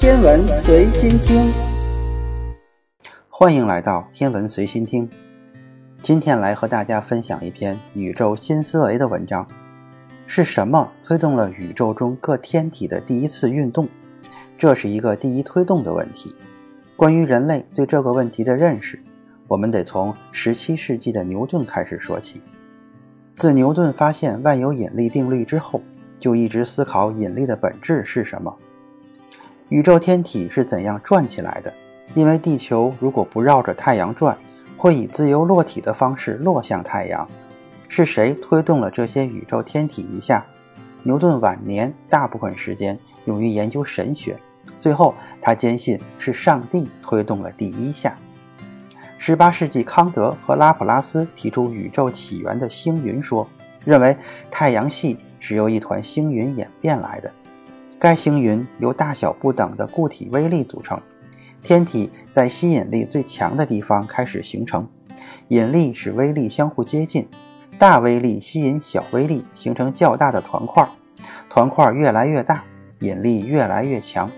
天文随心听，欢迎来到天文随心听。今天来和大家分享一篇宇宙新思维的文章。是什么推动了宇宙中各天体的第一次运动？这是一个第一推动的问题。关于人类对这个问题的认识，我们得从17世纪的牛顿开始说起。自牛顿发现万有引力定律之后，就一直思考引力的本质是什么。宇宙天体是怎样转起来的？因为地球如果不绕着太阳转，会以自由落体的方式落向太阳。是谁推动了这些宇宙天体一下？牛顿晚年大部分时间用于研究神学，最后他坚信是上帝推动了第一下。18世纪，康德和拉普拉斯提出宇宙起源的星云说，认为太阳系是由一团星云演变来的。该星云由大小不等的固体微粒组成，天体在吸引力最强的地方开始形成，引力使微粒相互接近，大微粒吸引小微粒，形成较大的团块，团块越来越大，引力越来越强，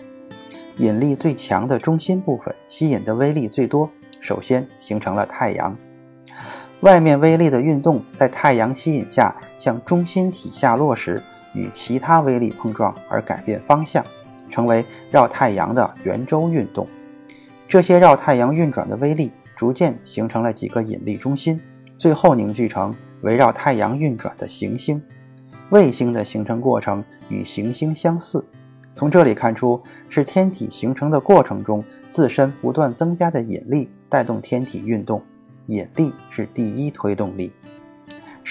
引力最强的中心部分吸引的微粒最多，首先形成了太阳。外面微粒的运动在太阳吸引下向中心体下落时。与其他微粒碰撞而改变方向，成为绕太阳的圆周运动。这些绕太阳运转的微粒逐渐形成了几个引力中心，最后凝聚成围绕太阳运转的行星。卫星的形成过程与行星相似。从这里看出，是天体形成的过程中自身不断增加的引力带动天体运动。引力是第一推动力。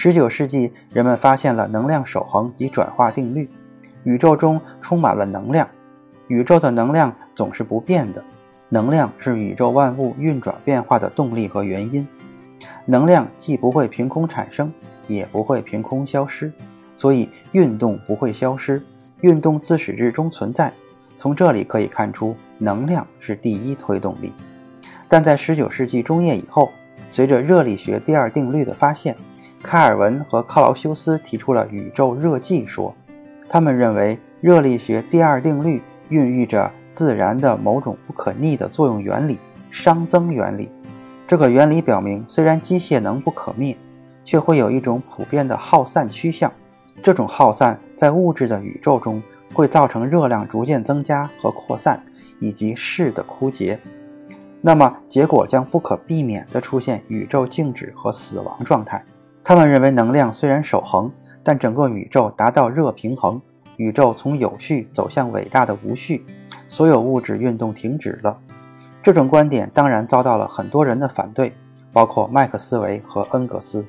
十九世纪，人们发现了能量守恒及转化定律。宇宙中充满了能量，宇宙的能量总是不变的。能量是宇宙万物运转变化的动力和原因。能量既不会凭空产生，也不会凭空消失，所以运动不会消失，运动自始至终存在。从这里可以看出，能量是第一推动力。但在十九世纪中叶以后，随着热力学第二定律的发现，开尔文和克劳修斯提出了宇宙热寂说，他们认为热力学第二定律孕育着自然的某种不可逆的作用原理——熵增原理。这个原理表明，虽然机械能不可灭，却会有一种普遍的耗散趋向。这种耗散在物质的宇宙中会造成热量逐渐增加和扩散，以及势的枯竭。那么，结果将不可避免地出现宇宙静止和死亡状态。他们认为，能量虽然守恒，但整个宇宙达到热平衡，宇宙从有序走向伟大的无序，所有物质运动停止了。这种观点当然遭到了很多人的反对，包括麦克斯韦和恩格斯，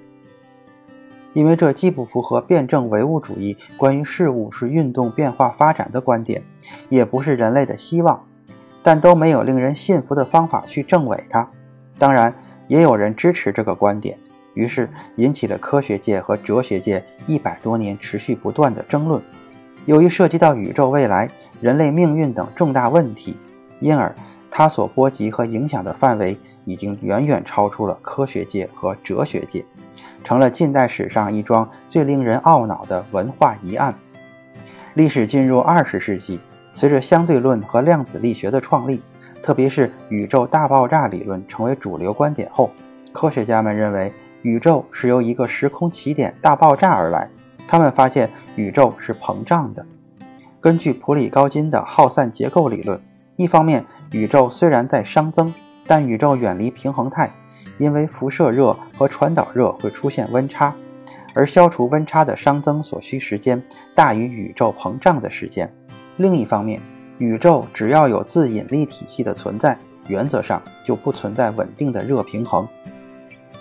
因为这既不符合辩证唯物主义关于事物是运动变化发展的观点，也不是人类的希望，但都没有令人信服的方法去证伪它。当然，也有人支持这个观点。于是引起了科学界和哲学界一百多年持续不断的争论。由于涉及到宇宙未来、人类命运等重大问题，因而它所波及和影响的范围已经远远超出了科学界和哲学界，成了近代史上一桩最令人懊恼的文化疑案。历史进入二十世纪，随着相对论和量子力学的创立，特别是宇宙大爆炸理论成为主流观点后，科学家们认为。宇宙是由一个时空起点大爆炸而来。他们发现宇宙是膨胀的。根据普里高津的耗散结构理论，一方面，宇宙虽然在熵增，但宇宙远离平衡态，因为辐射热和传导热会出现温差，而消除温差的熵增所需时间大于宇宙膨胀的时间。另一方面，宇宙只要有自引力体系的存在，原则上就不存在稳定的热平衡。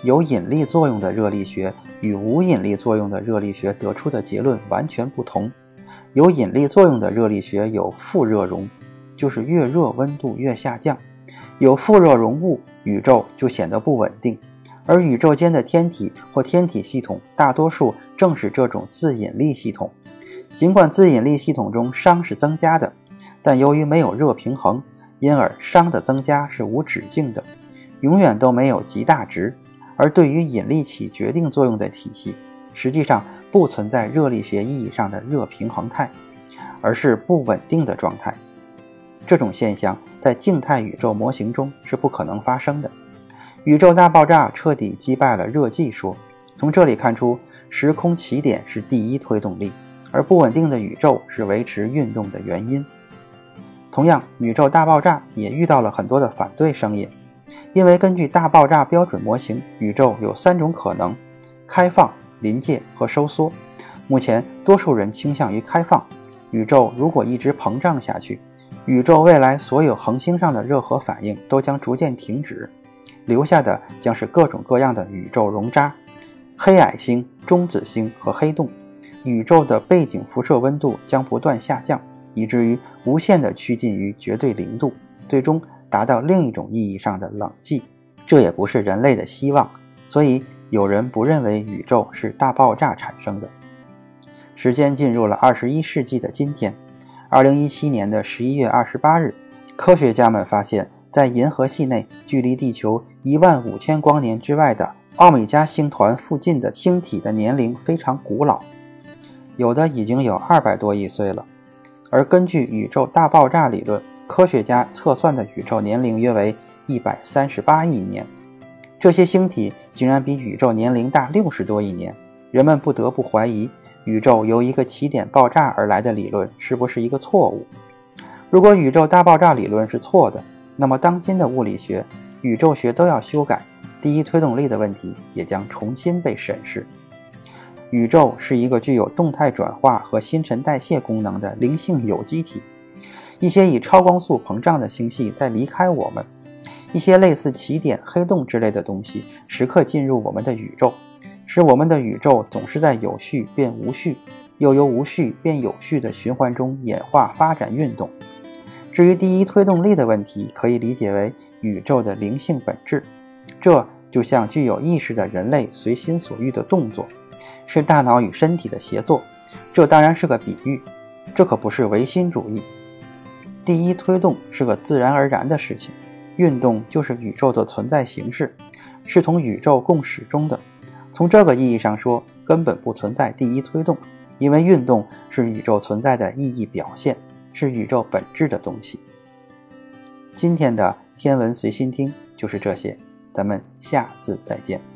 有引力作用的热力学与无引力作用的热力学得出的结论完全不同。有引力作用的热力学有负热容，就是越热温度越下降。有负热容物，宇宙就显得不稳定。而宇宙间的天体或天体系统，大多数正是这种自引力系统。尽管自引力系统中熵是增加的，但由于没有热平衡，因而熵的增加是无止境的，永远都没有极大值。而对于引力起决定作用的体系，实际上不存在热力学意义上的热平衡态，而是不稳定的状态。这种现象在静态宇宙模型中是不可能发生的。宇宙大爆炸彻底击败了热寂说，从这里看出，时空起点是第一推动力，而不稳定的宇宙是维持运动的原因。同样，宇宙大爆炸也遇到了很多的反对声音，因为根据大爆炸标准模型，宇宙有三种可能：开放、临界和收缩。目前，多数人倾向于开放。宇宙如果一直膨胀下去，宇宙未来所有恒星上的热核反应都将逐渐停止。留下的将是各种各样的宇宙熔渣、黑矮星、中子星和黑洞。宇宙的背景辐射温度将不断下降，以至于无限地趋近于绝对零度，最终达到另一种意义上的冷寂。这也不是人类的希望，所以有人不认为宇宙是大爆炸产生的。时间进入了二十一世纪的今天，二零一七年的十一月二十八日，科学家们发现。在银河系内，距离地球一万五千光年之外的奥米加星团附近的星体的年龄非常古老，有的已经有二百多亿岁了。而根据宇宙大爆炸理论，科学家测算的宇宙年龄约为一百三十八亿年。这些星体竟然比宇宙年龄大六十多亿年，人们不得不怀疑宇宙由一个起点爆炸而来的理论是不是一个错误。如果宇宙大爆炸理论是错的，那么，当今的物理学、宇宙学都要修改，第一推动力的问题也将重新被审视。宇宙是一个具有动态转化和新陈代谢功能的灵性有机体。一些以超光速膨胀的星系在离开我们，一些类似起点、黑洞之类的东西时刻进入我们的宇宙，使我们的宇宙总是在有序变无序，又由无序变有序的循环中演化、发展、运动。至于第一推动力的问题，可以理解为宇宙的灵性本质，这就像具有意识的人类随心所欲的动作，是大脑与身体的协作。这当然是个比喻，这可不是唯心主义。第一推动是个自然而然的事情，运动就是宇宙的存在形式，是同宇宙共始终的。从这个意义上说，根本不存在第一推动，因为运动是宇宙存在的意义表现。是宇宙本质的东西。今天的天文随心听就是这些，咱们下次再见。